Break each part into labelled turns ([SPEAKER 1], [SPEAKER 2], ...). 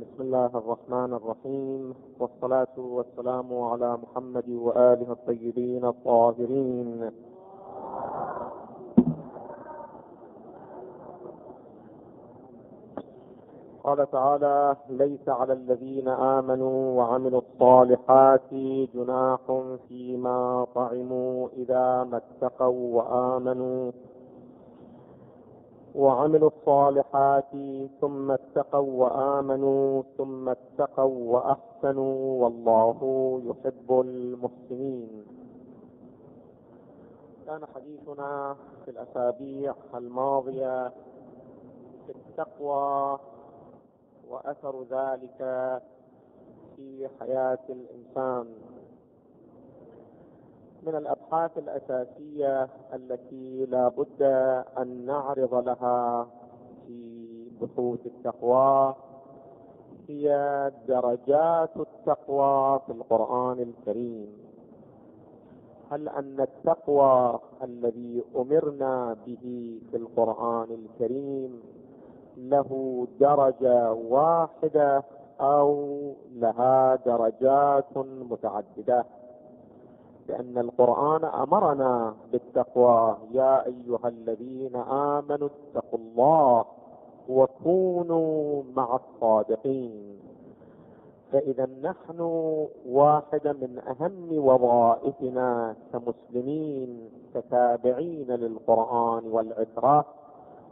[SPEAKER 1] بسم الله الرحمن الرحيم. والصلاة والسلام على محمد وآله الطيبين الطاهرين. قال تعالى ليس على الذين آمنوا وعملوا الصالحات جناح فيما طعموا إذا ما اتقوا وآمنوا وعملوا الصالحات ثم اتقوا وآمنوا ثم اتقوا وأحسنوا والله يحب المحسنين. كان حديثنا في الأسابيع الماضية في التقوى وأثر ذلك في حياة الإنسان. من الأبحاث الأساسية التي لا بد أن نعرض لها في بحوث التقوى هي درجات التقوى في القرآن الكريم. هل أن التقوى الذي أمرنا به في القرآن الكريم له درجة واحدة أو لها درجات متعددة؟ لأن القرآن أمرنا بالتقوى. يا أيها الذين آمنوا اتقوا الله وكونوا مع الصادقين. فإذا نحن واحدة من أهم وظائفنا كمسلمين كتابعين للقرآن والعترة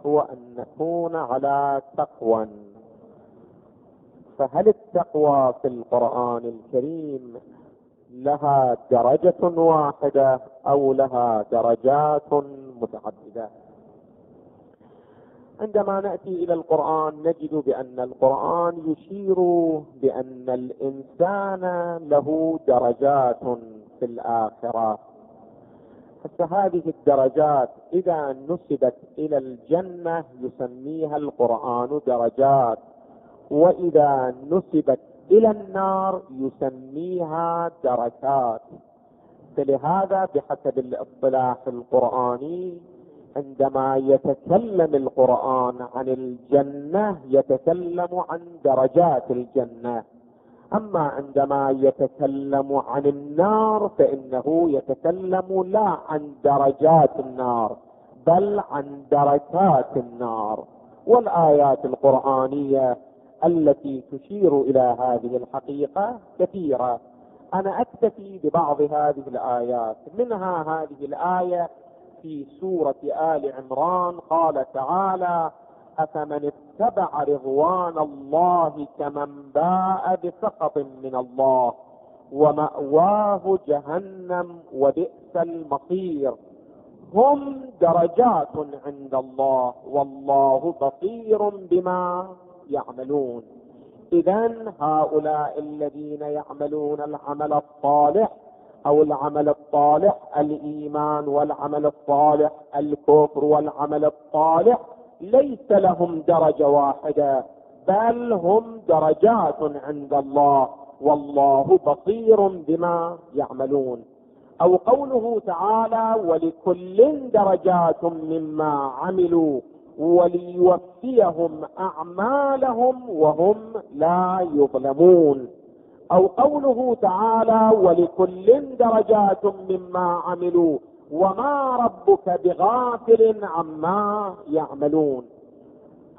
[SPEAKER 1] هو أن نكون على تقوى. فهل التقوى في القرآن الكريم لها درجة واحدة أو لها درجات متعددة. عندما نأتي إلى القرآن نجد بأن القرآن يشير بأن الإنسان له درجات في الآخرة. فهذه الدرجات إذا نسبت إلى الجنة يسميها القرآن درجات وإذا نسبت إلى النار يسميها دركات. فلهذا بحسب الاصطلاح القرآني عندما يتكلم القرآن عن الجنة يتكلم عن درجات الجنة. أما عندما يتكلم عن النار فإنه يتكلم لا عن درجات النار بل عن دركات النار. والآيات القرآنية التي تشير إلى هذه الحقيقة كثيرة. أنا أكتفي ببعض هذه الآيات. منها هذه الآية في سورة آل عمران. قال تعالى افمن اتبع رضوان الله كمن باء بسخط من الله وماواه جهنم وبئس المصير. هم درجات عند الله والله بصير بما يعملون. اذا هؤلاء الذين يعملون العمل الصالح أو العمل الصالح الإيمان والعمل الصالح الكفر والعمل الصالح ليس لهم درجة واحدة بل هم درجات عند الله والله بصير بما يعملون. أو قوله تعالى ولكل درجات مما عملوا وليوفيهم أعمالهم وهم لا يظلمون. أو قوله تعالى ولكل درجات مما عملوا وما ربك بغافل عما يعملون.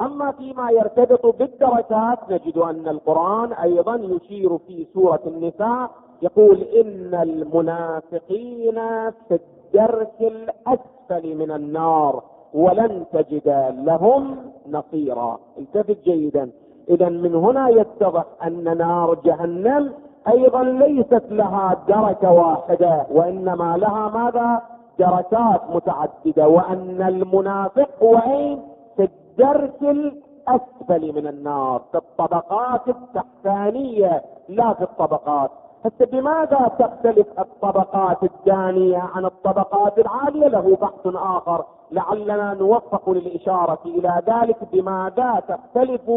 [SPEAKER 1] أما فيما يرتبط بالدرجات نجد أن القرآن أيضا يشير في سورة النساء يقول إن المنافقين في الدرك الأسفل من النار. ولن تجد لهم نصيرا. التفت جيدا. إذا من هنا يتضح أن نار جهنم أيضا ليست لها دركة واحدة وإنما لها ماذا؟ دركات متعددة. وأن المنافق هو اين في الدرك الأسفل من النار في الطبقات التحتانية لا في الطبقات. هسه بماذا تختلف الطبقات الدانية عن الطبقات العالية؟ له بحث آخر. لعلنا نوفق للإشارة إلى ذلك بماذا تختلف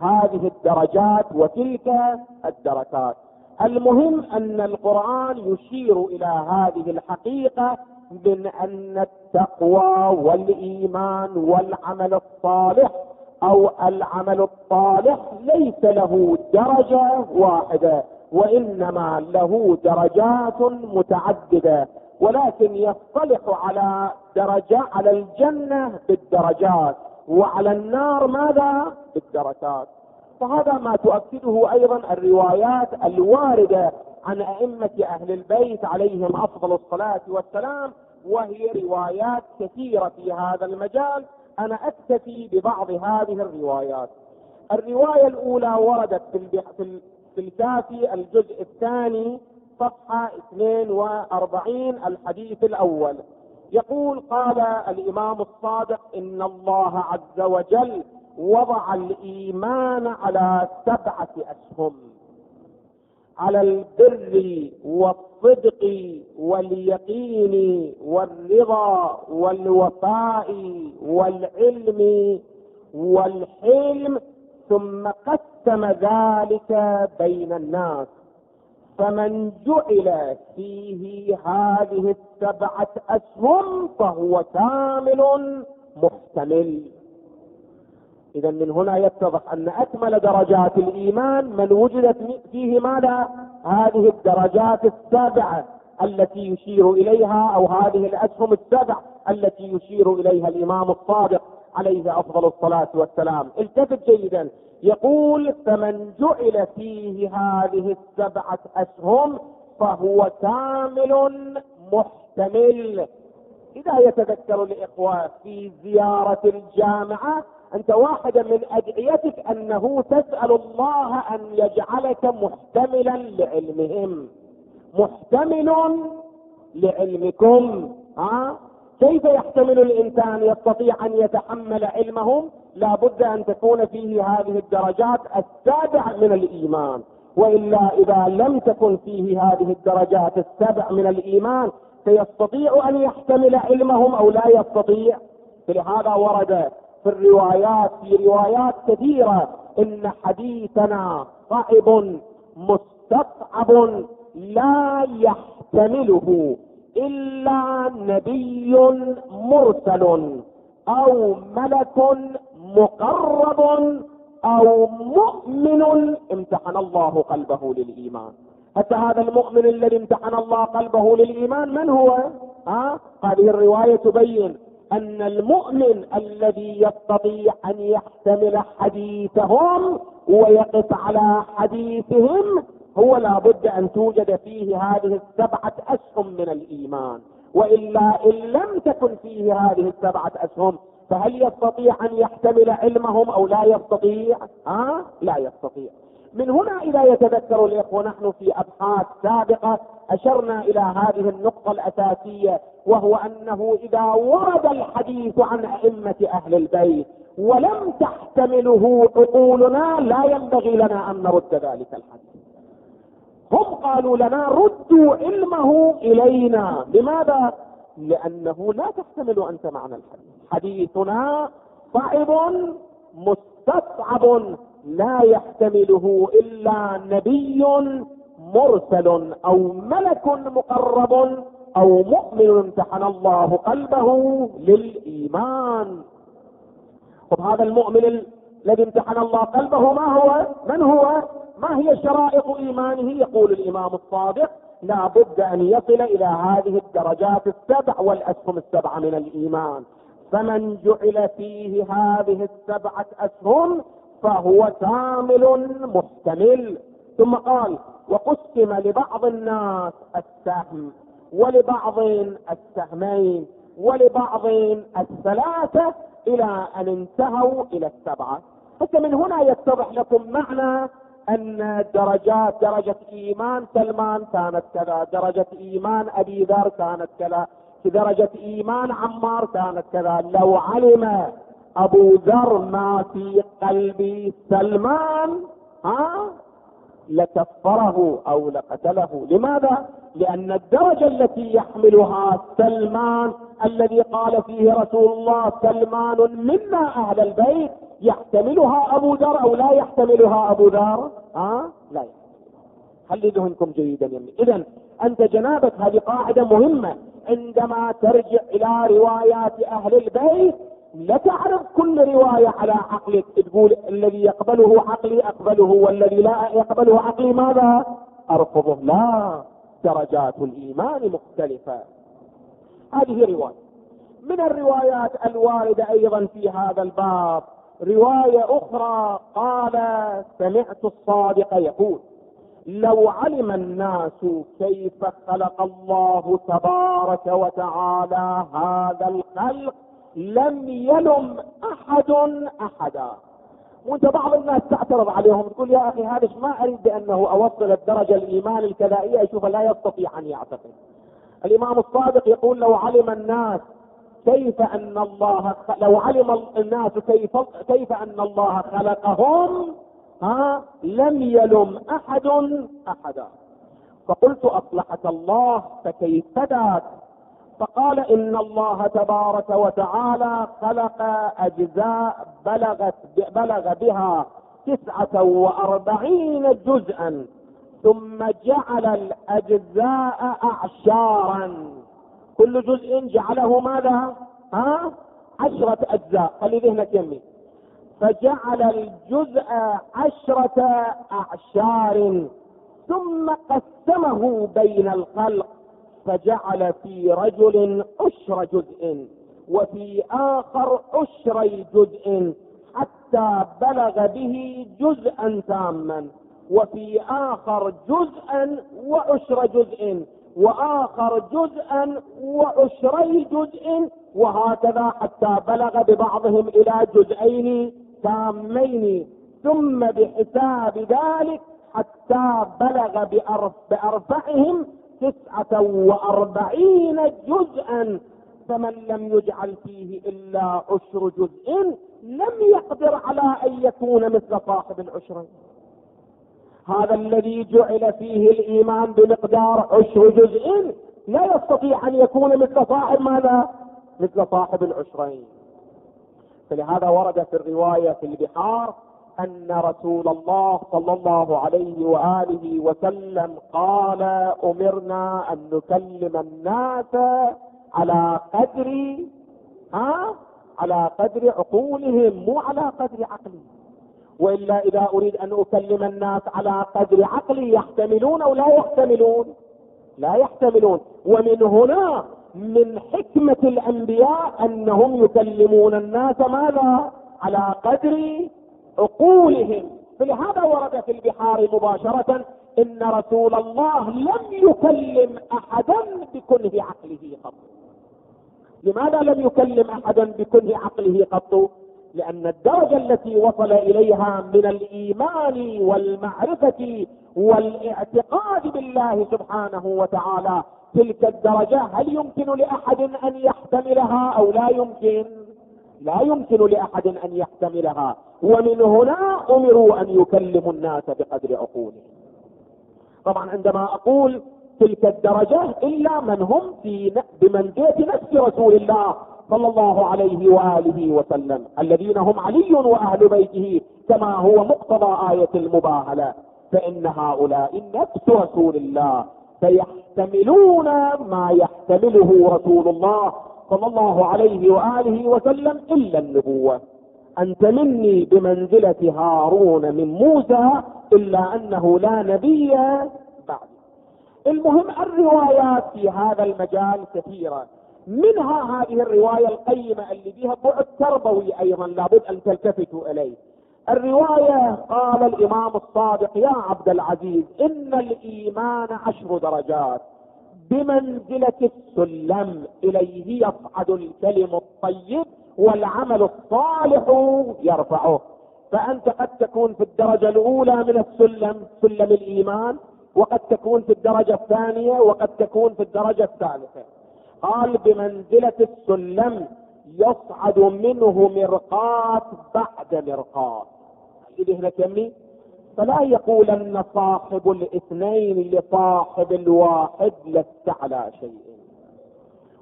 [SPEAKER 1] هذه الدرجات وتلك الدركات. المهم أن القرآن يشير إلى هذه الحقيقة من أن التقوى والإيمان والعمل الصالح أو العمل الصالح ليس له درجة واحدة. وإنما له درجات متعددة ولكن يصطلح على درجة على الجنة بالدرجات وعلى النار ماذا؟ بالدركات فهذا ما تؤكده أيضا الروايات الواردة عن أئمة أهل البيت عليهم أفضل الصلاة والسلام وهي روايات كثيرة في هذا المجال. أنا أكتفي ببعض هذه الروايات. الرواية الأولى وردت في في الكافي الجزء الثاني صفحة 42 الحديث الأول. يقول قال الإمام الصادق إن الله عز وجل وضع الإيمان على سبعة أسهم على البر والصدق واليقين والرضا والوفاء والعلم والحلم ثم قسم ذلك بين الناس. فمن جعل فيه هذه السبعة أسهم فهو كامل محتمل. إذا من هنا يتضح أن أكمل درجات الإيمان من وجدت فيه ماذا؟ هذه الدرجات السبعة التي يشير إليها أو هذه الأسهم السبع التي يشير إليها الإمام الصادق. عليه أفضل الصلاة والسلام. التفت جيدا. يقول فمن جعل فيه هذه السبعة أسهم فهو كامل محتمل. إذا يتذكر الإخوة في زيارة الجامعة أنت واحدة من أدعيتك أنه تسأل الله أن يجعلك محتملا لعلمهم. محتمل لعلمكم. ها؟ كيف يحتمل الإنسان يستطيع أن يتحمل علمهم لا بد أن تكون فيه هذه الدرجات السابعة من الإيمان؟ وإلا إذا لم تكن فيه هذه الدرجات السبع من الإيمان سيستطيع أن يحتمل علمهم أو لا يستطيع؟ فلهذا ورد في الروايات في روايات كثيرة إن حديثنا صعب مستصعب لا يحتمله. إلا نبي مرسل أو ملك مقرب أو مؤمن امتحن الله قلبه للإيمان. حتى هذا المؤمن الذي امتحن الله قلبه للإيمان من هو؟ ها؟ هذه الرواية تبين أن المؤمن الذي يستطيع أن يحتمل حديثهم ويقف على حديثهم هو لابد أن توجد فيه هذه السبعة أسهم من الإيمان. وإلا إن لم تكن فيه هذه السبعة أسهم فهل يستطيع أن يحتمل علمهم أو لا يستطيع؟ ها؟ لا يستطيع. من هنا اذا يتذكر الإخوة نحن في أبحاث سابقة أشرنا إلى هذه النقطة الأساسية وهو أنه إذا ورد الحديث عن أئمة أهل البيت ولم تحتمله عقولنا لا ينبغي لنا أن نرد ذلك الحديث. هم قالوا لنا ردوا علمه إلينا. لماذا؟ لأنه لا تحتمل أنت معنى الحديث. حديثنا صعب مستصعب لا يحتمله إلا نبي مرسل أو ملك مقرب أو مؤمن امتحن الله قلبه للإيمان. طب هذا المؤمن الذي امتحن الله قلبه ما هو؟ من هو؟ ما هي شرائط إيمانه؟ يقول الإمام الصادق لا بد أن يصل إلى هذه الدرجات السبع والأسهم السبعه من الإيمان. فمن جعل فيه هذه السبعة أسهم فهو كامل محتمل ثم قال وقسم لبعض الناس السهم ولبعض السهمين ولبعض الثلاثة إلى أن انتهوا إلى السبعة. حتى من هنا يتضح لكم معنى أن درجات درجة إيمان سلمان كانت كذا درجة إيمان أبي ذر كانت كذا درجة إيمان عمار كانت كذا. لو علم أبو ذر ما في قلب سلمان ها لكفره أو لقتله. لماذا؟ لأن الدرجة التي يحملها سلمان الذي قال فيه رسول الله سلمان منا أهل البيت. يحتملها أبو ذر أو لا يحتملها أبو ذر؟ ها؟ لا يحتملها. خلي ذهنكم جيدا يمي اذا أنت جنابك هذه قاعدة مهمة. عندما ترجع إلى روايات أهل البيت لا تعرض كل رواية على عقلك. تقول الذي يقبله عقلي أقبله والذي لا يقبله عقلي ماذا؟ أرفضه. لا. درجات الإيمان مختلفة. هذه رواية. من الروايات الواردة أيضا في هذا الباب رواية أخرى قال سمعت الصادق يقول لو علم الناس كيف خلق الله تبارك وتعالى هذا الخلق لم يلم أحد أحدا. وانت بعض الناس تعترض عليهم تقول يا أخي هذا ما أريد بأنه أوصل الدرجة الايمان الكذائيه اشوفه لا يستطيع أن يعتقد. الإمام الصادق يقول لو علم الناس كيف أن الله لو علم الناس كيف كيف أن الله خلقهم ها لم يلم أحد أحدا. فقلت أصلحك الله فكيف ذاك فقال إن الله تبارك وتعالى خلق أجزاء بلغت بلغ بها تسعة وأربعين جزءا ثم جعل الأجزاء اعشارا. كل جزء جعله ماذا؟ ها؟ عشرة أجزاء. خلي ذهنك يمي فجعل الجزء عشرة أعشار ثم قسمه بين الخلق فجعل في رجل عشر جزء وفي آخر عشري جزء حتى بلغ به جزءا تاما وفي آخر جزءا وعشر جزء. وآخر جزءا وعشري جزء وهكذا حتى بلغ ببعضهم إلى جزئين تامين. ثم بحساب ذلك حتى بلغ بأرفعهم تسعة وأربعين جزءا. فمن لم يجعل فيه إلا عشر جزء لم يقدر على أن يكون مثل صاحب العشرين. هذا الذي جعل فيه الإيمان بمقدار عشر جزء لا يستطيع أن يكون مثل صاحب ماذا؟ مثل صاحب العشرين. فلهذا ورد في الرواية في البحار أن رسول الله صلى الله عليه وآله وسلم قال أمرنا أن نكلم الناس على قدر ها؟ على قدر عقولهم مو على قدر عقلهم. وإلا إذا أريد أن أكلم الناس على قدر عقلي يحتملون أو لا يحتملون؟ لا يحتملون. ومن هنا من حكمة الأنبياء أنهم يكلمون الناس ماذا؟ على قدر عقولهم. فلهذا ورد في البحار مباشرة إن رسول الله لم يكلم أحدا بكنه عقله قط. لماذا لم يكلم أحدا بكنه عقله قط؟ لأن الدرجة التي وصل إليها من الإيمان والمعرفة والإعتقاد بالله سبحانه وتعالى تلك الدرجة هل يمكن لأحد أن يحتملها أو لا يمكن؟ لا يمكن لأحد أن يحتملها. ومن هنا أمروا أن يكلموا الناس بقدر عقولهم. طبعا عندما أقول تلك الدرجة إلا من هم في بمنزلة نفس رسول الله صلى الله عليه وآله وسلم. الذين هم علي وأهل بيته كما هو مقتضى آية المباهلة. فإن هؤلاء نفس رسول الله. فيحتملون ما يحتمله رسول الله صلى الله عليه وآله وسلم إلا النبوة. أنت مني بمنزلة هارون من موسى إلا أنه لا نبي بعد المهم الروايات في هذا المجال كثيرة. منها هذه الرواية القيمة اللي فيها بعد تربوي أيضا لابد أن تلتفتوا إليه. الرواية قال الإمام الصادق يا عبد العزيز إن الإيمان عشر درجات بمنزلة السلم إليه يصعد الكلم الطيب والعمل الصالح يرفعه. فأنت قد تكون في الدرجة الأولى من السلم سلم الإيمان وقد تكون في الدرجة الثانية وقد تكون في الدرجة الثالثة. قال بمنزلة السلم يصعد منه مرقات بعد مرقات. هنا كمي فلا يقولن صاحب الاثنين لصاحب الواحد لست على شيء.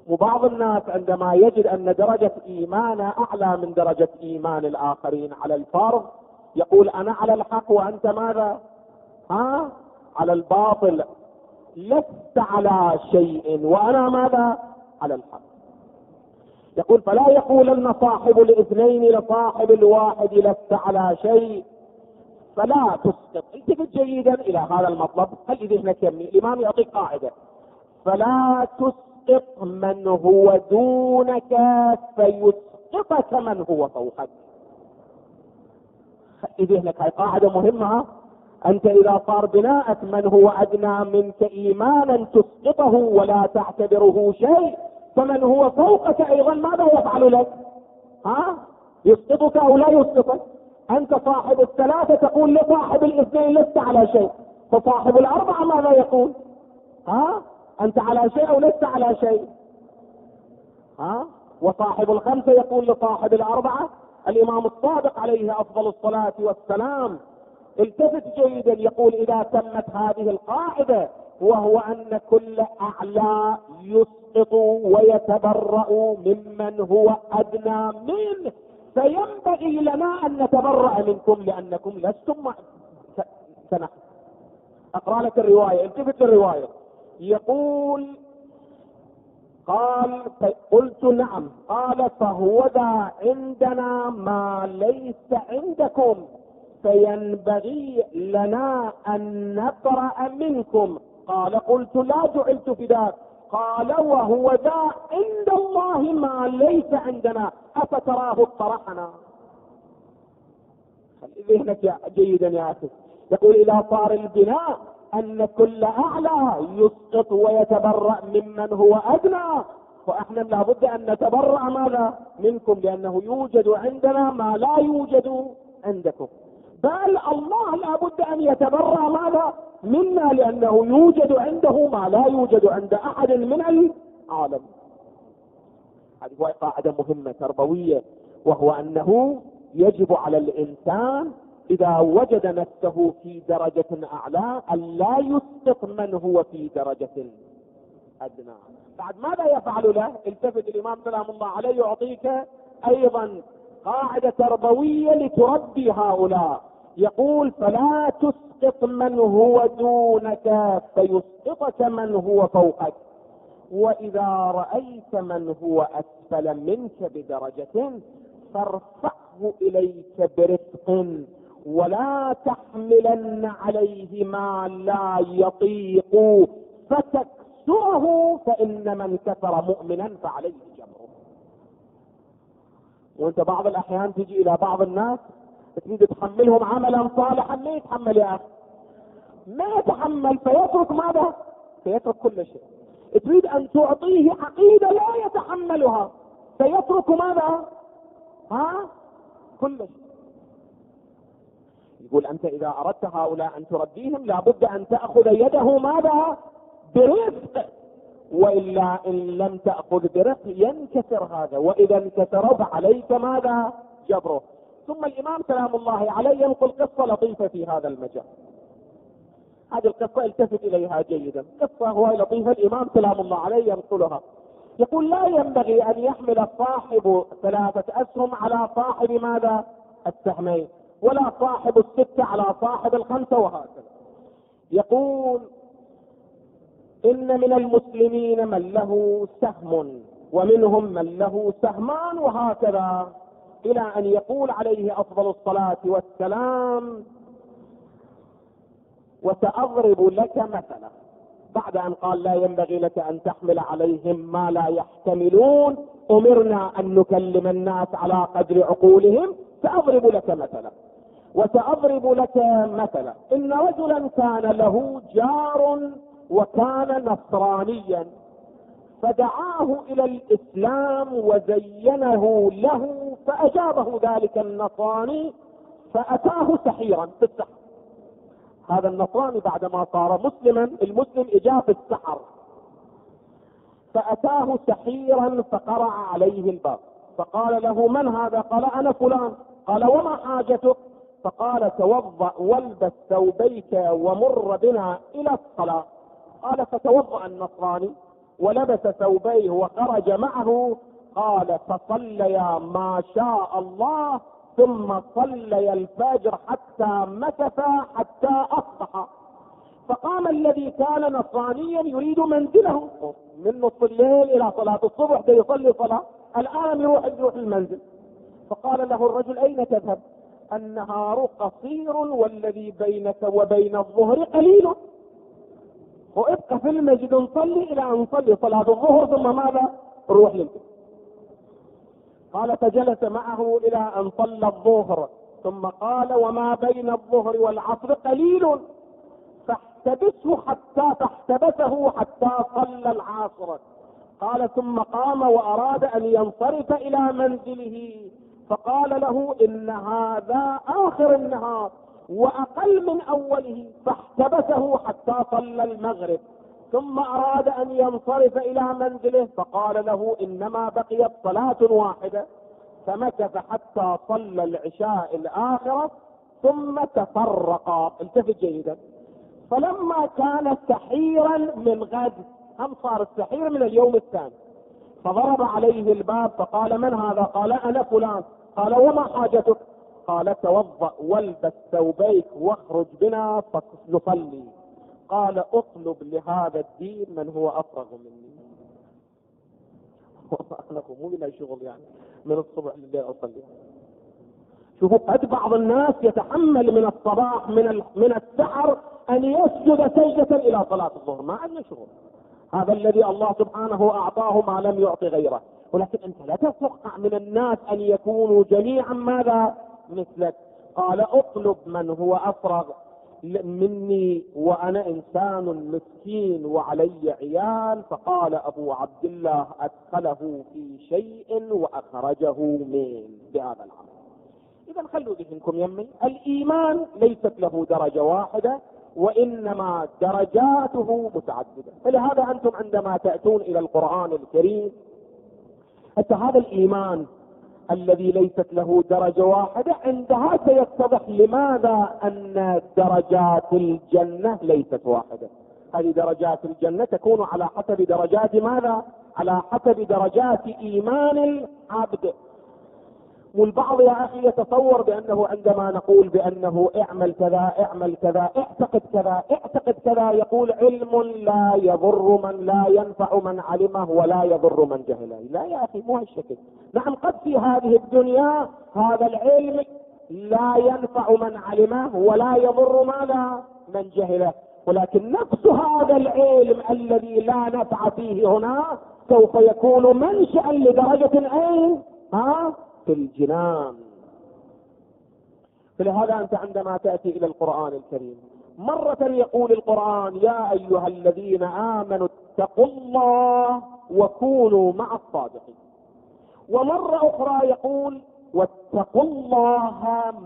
[SPEAKER 1] وبعض الناس عندما يجد أن درجة ايمانه أعلى من درجة إيمان الآخرين على الفرض يقول أنا على الحق وأنت ماذا؟ ها؟ على الباطل. لست على شيء وأنا ماذا؟ على الحق. يقول فلا يقولن صاحب الاثنين لصاحب الواحد لست على شيء. فلا تسقط. التفت جيدا إلى هذا المطلب. خلي ذهنك يمني الإمام يعطيك قاعدة. فلا تسقط من هو دونك فيسقطك من هو فوقك. خلي ذهنك هاي قاعدة مهمة أنت إذا صار بناءك من هو أدنى منك إيمانا تسقطه ولا تعتبره شيء فمن هو فوقك أيضا ماذا يفعل لك؟ ها؟ يسقطك أو لا يسقطك؟ أنت صاحب الثلاثة تقول لصاحب الاثنين لست على شيء فصاحب الأربعة ماذا يقول؟ ها؟ أنت على شيء أو لست على شيء؟ ها؟ وصاحب الخمسة يقول لصاحب الأربعة الإمام الصادق عليه أفضل الصلاة والسلام التفت جيدا يقول إذا تمت هذه القاعدة وهو أن كل أعلى يسقط ويتبرأ ممن هو أدنى منه فينبغي لنا أن نتبرأ منكم لأنكم لستم سنة. أقرأ لك الرواية التفت الرواية يقول قال قلت نعم. قال فهو ذا عندنا ما ليس عندكم. فينبغي لنا أن نقرأ منكم. قال قلت لا جعلت في ذاك قال وهو ذا عند الله ما ليس عندنا. أفتراه خلي ذهنك جيدا يا أخي. يقول اذا صار البناء أن كل أعلى يسقط ويتبرأ ممن هو أدنى. فاحنا لابد أن نتبرأ ماذا؟ منكم لأنه يوجد عندنا ما لا يوجد عندكم. بل الله لابد أن يتبرأ ماذا؟ منا لأنه يوجد عنده ما لا يوجد عند أحد من العالم. هذه قاعدة مهمة تربوية وهو أنه يجب على الإنسان إذا وجد نفسه في درجة أعلى أن لا يسقط من هو في درجة أدنى. بعد ماذا يفعل له؟ التفت الإمام سلام الله عليه يعطيك أيضا قاعدة تربوية لتربي هؤلاء. يقول فلا تسقط من هو دونك فيسقطك من هو فوقك. وإذا رأيت من هو أسفل منك بدرجة فارفعه إليك برفق. ولا تحملن عليه ما لا يطيق. فتكسره فإن من كسر مؤمنا فعليه. وانت بعض الأحيان تجي إلى بعض الناس تريد تحملهم عملا صالحا ما يتحمل يا أخي؟ ما يتحمل فيترك ماذا؟ فيترك كل شيء. تريد أن تعطيه عقيدة لا يتحملها فيترك ماذا؟ ها؟ كل شيء. يقول أنت إذا أردت هؤلاء أن تربيهم لابد أن تأخذ يده ماذا؟ برفق. وإلا إن لم تأخذ برفق ينكسر هذا وإذا انكسر فعليك ماذا؟ جبره. ثم الإمام سلام الله عليه ينقل قصة لطيفة في هذا المجال. هذه القصة التفت إليها جيدا. قصة هو لطيفة الإمام سلام الله عليه ينقلها يقول لا ينبغي أن يحمل الصاحب ثلاثة أسهم على صاحب ماذا؟ السهمين ولا صاحب الستة على صاحب الخمسة وهكذا. يقول إن من المسلمين من له سهم ومنهم من له سهمان وهكذا إلى أن يقول عليه أفضل الصلاة والسلام وسأضرب لك مثلا. بعد أن قال لا ينبغي لك أن تحمل عليهم ما لا يحتملون أمرنا أن نكلم الناس على قدر عقولهم سأضرب لك مثلا. وسأضرب لك مثلا. إن رجلا كان له جار وكان نصرانيا فدعاه إلى الإسلام وزينه له فأجابه ذلك النصراني فأتاه سحيرا في السحر. هذا النصراني بعدما صار مسلما المسلم اجاه في السحر. فأتاه سحيرا فقرع عليه الباب. فقال له من هذا؟ قال أنا فلان. قال وما حاجتك؟ فقال توضأ والبس ثوبيك ومر بنا إلى الصلاة. قال فتوضأ النصراني ولبس ثوبيه وخرج معه. قال فصليا ما شاء الله ثم صلي الفجر حتى مكث حتى أصبح. فقام الذي كان نصرانيا يريد منزله. من نصف الليل إلى صلاة الصبح ده يصلي صلاة. الآن يروح يروح المنزل. فقال له الرجل أين تذهب؟ النهار قصير والذي بينك وبين الظهر قليل. وإبقى في المسجد نصلي إلى أن نصلي صلاة الظهر ثم ماذا؟ نروح للبيت. قال فجلس معه إلى أن صلى الظهر ثم قال وما بين الظهر والعصر قليل فاحتبسه حتى فاحتبسه حتى صلى العصر قال ثم قام وأراد أن ينصرف إلى منزله فقال له إن هذا آخر النهار وأقل من أوله فاحتبسه حتى صلى المغرب ثم أراد أن ينصرف إلى منزله فقال له إنما بقيت صلاة واحدة فمكث حتى صلى العشاء الآخرة ثم تفرقا التفت جيدا. فلما كان سحيرا من غد هم صار السحير من اليوم الثاني فضرب عليه الباب فقال من هذا؟ قال أنا فلان. قال وما حاجتك؟ قال توضأ والبس ثوبيك واخرج بنا فنصلي قال اطلب لهذا الدين من هو أفرغ مني. أنا مو لنا شغل يعني من الصبح لليل أصلي. شوفوا قد بعض الناس يتحمل من الصباح من من السحر أن يسجد سجدة إلى صلاة الظهر. ما عندنا شغل. هذا الذي الله سبحانه أعطاه ما لم يعطي غيره. ولكن أنت لا تتوقع من الناس أن يكونوا جميعا ماذا؟ مثلك. قال اطلب من هو أفرغ مني وأنا إنسان مسكين وعلي عيال. فقال أبو عبد الله أدخله في شيء وأخرجه من بهذا العمل. اذا خلوا ذهنكم يمي الإيمان ليست له درجة واحدة وإنما درجاته متعددة. فلهذا أنتم عندما تأتون إلى القرآن الكريم حتى هذا الإيمان الذي ليست له درجة واحدة. عندها سيتضح لماذا أن درجات الجنة ليست واحدة. هذه درجات الجنة تكون على حسب درجات ماذا؟ على حسب درجات إيمان العبد. والبعض يا أخي يتصور بأنه عندما نقول بأنه اعمل كذا اعمل كذا اعتقد كذا اعتقد كذا يقول علم لا يضر من لا ينفع من علمه ولا يضر من جهله. لا يا أخي مو هالشكل. نعم قد في هذه الدنيا هذا العلم لا ينفع من علمه ولا يضر ماذا؟ من جهله. ولكن نفس هذا العلم الذي لا نفع فيه هنا سوف يكون منشأ لدرجة أين؟ ها؟ الجنان. فلهذا أنت عندما تأتي إلى القرآن الكريم مرة يقول القرآن يا أيها الذين آمنوا اتقوا الله وكونوا مع الصادقين. ومرة أخرى يقول واتقوا الله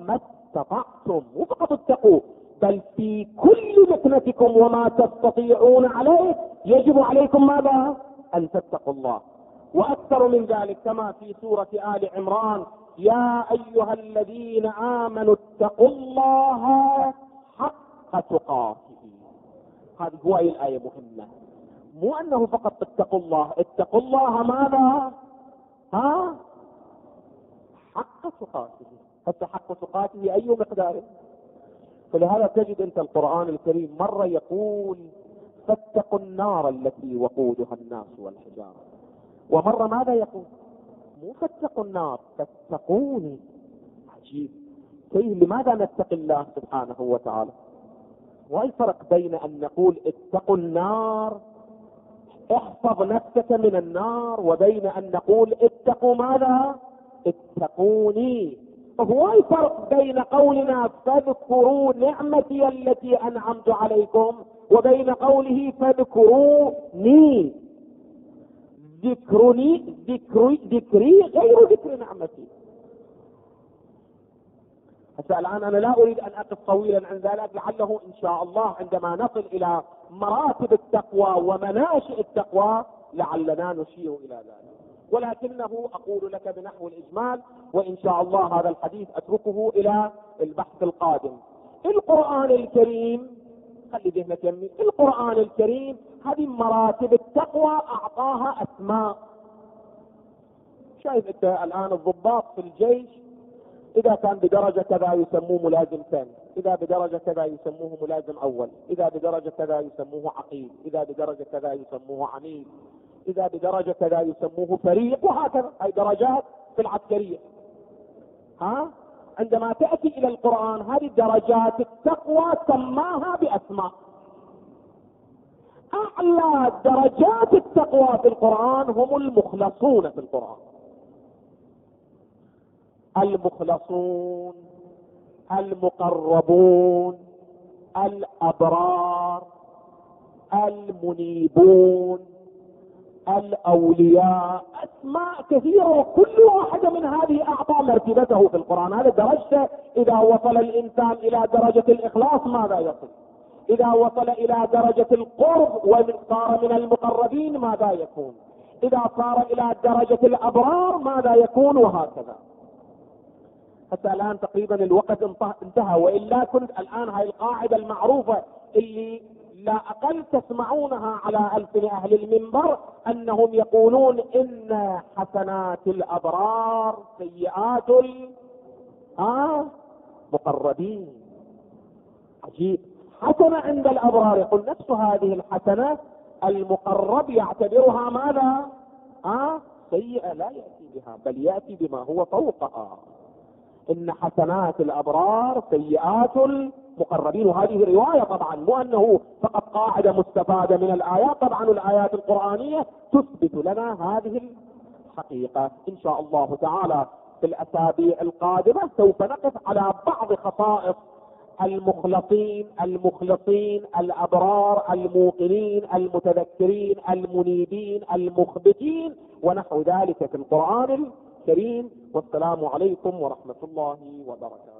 [SPEAKER 1] ما استطعتم. مو فقط اتقوا بل في كل فتنتكم وما تستطيعون عليه يجب عليكم ماذا؟ أن تتقوا الله. وأكثر من ذلك كما في سورة آل عمران يا أيها الذين آمنوا اتقوا الله حق تقاته. هذه هو أي الآية مهمة. مو أنه فقط اتقوا الله. اتقوا الله ماذا؟ ها؟ حق تقاته. حتى حق تقاته أي مقدار؟ فلهذا تجد أنت القرآن الكريم مرة يقول فاتقوا النار التي وقودها الناس والحجارة. ومرة ماذا يقول؟ مو فاتقوا النار فاتقوني عجيب. كيف لماذا نتقي الله سبحانه وتعالى؟ ما الفرق بين أن نقول اتقوا النار احفظ نفسك من النار وبين أن نقول اتقوا ماذا؟ اتقوني. هو الفرق بين قولنا فاذكروا نعمتي التي أنعمت عليكم وبين قوله فاذكروني؟ ذكرني ذكري ذكري غير ذكر نعمتي. حتى الآن أنا لا أريد أن أقف طويلا عن ذلك لعله إن شاء الله عندما نصل إلى مراتب التقوى ومناشئ التقوى لعلنا نشير إلى ذلك. ولكنه أقول لك بنحو الإجمال وإن شاء الله هذا الحديث أتركه إلى البحث القادم. القرآن الكريم خلي ذهنك يمي القرآن الكريم هذه مراتب التقوى أعطاها أسماء. شايف أنت الآن الضباط في الجيش؟ إذا كان بدرجة كذا يسموه ملازم ثاني. إذا بدرجة كذا يسموه ملازم أول. إذا بدرجة كذا يسموه عقيد إذا بدرجة كذا يسموه عميد إذا بدرجة كذا يسموه فريق. وهكذا. هاي درجات في العسكرية. ها؟ عندما تأتي إلى القرآن هذه درجات التقوى سماها بأسماء. أعلى درجات التقوى في القرآن هم المخلصون في القرآن. المخلصون المقربون الأبرار المنيبون. الأولياء. أسماء كثيرة وكل واحدة من هذه اعطى مرتبته في القرآن. هذا درجته. إذا وصل الإنسان إلى درجة الإخلاص ماذا يصل؟ إذا وصل إلى درجة القرب وصار من المقربين ماذا يكون؟ إذا صار إلى درجة الأبرار ماذا يكون؟ وهكذا. حتى الآن تقريبا الوقت انتهى والا كنت الآن هاي القاعدة المعروفة اللي لا أقل تسمعونها على ألسن أهل المنبر أنهم يقولون إن حسنات الأبرار سيئات ها مقربين. عجيب. حسنة عند الأبرار. يقول نفس هذه الحسنة. المقرب يعتبرها ماذا؟ ها سيئة. لا يأتي بها بل يأتي بما هو فوقها. إن حسنات الأبرار سيئات المقربين وهذه رواية طبعا مو أنه فقط قاعدة مستفادة من الآيات. طبعا الآيات القرآنية تثبت لنا هذه الحقيقة. إن شاء الله تعالى في الأسابيع القادمة سوف نقف على بعض خصائص المخلصين المخلصين الأبرار الموقنين المتذكرين المنيبين المخبتين. ونحو ذلك في القرآن الكريم. والسلام عليكم ورحمة الله وبركاته.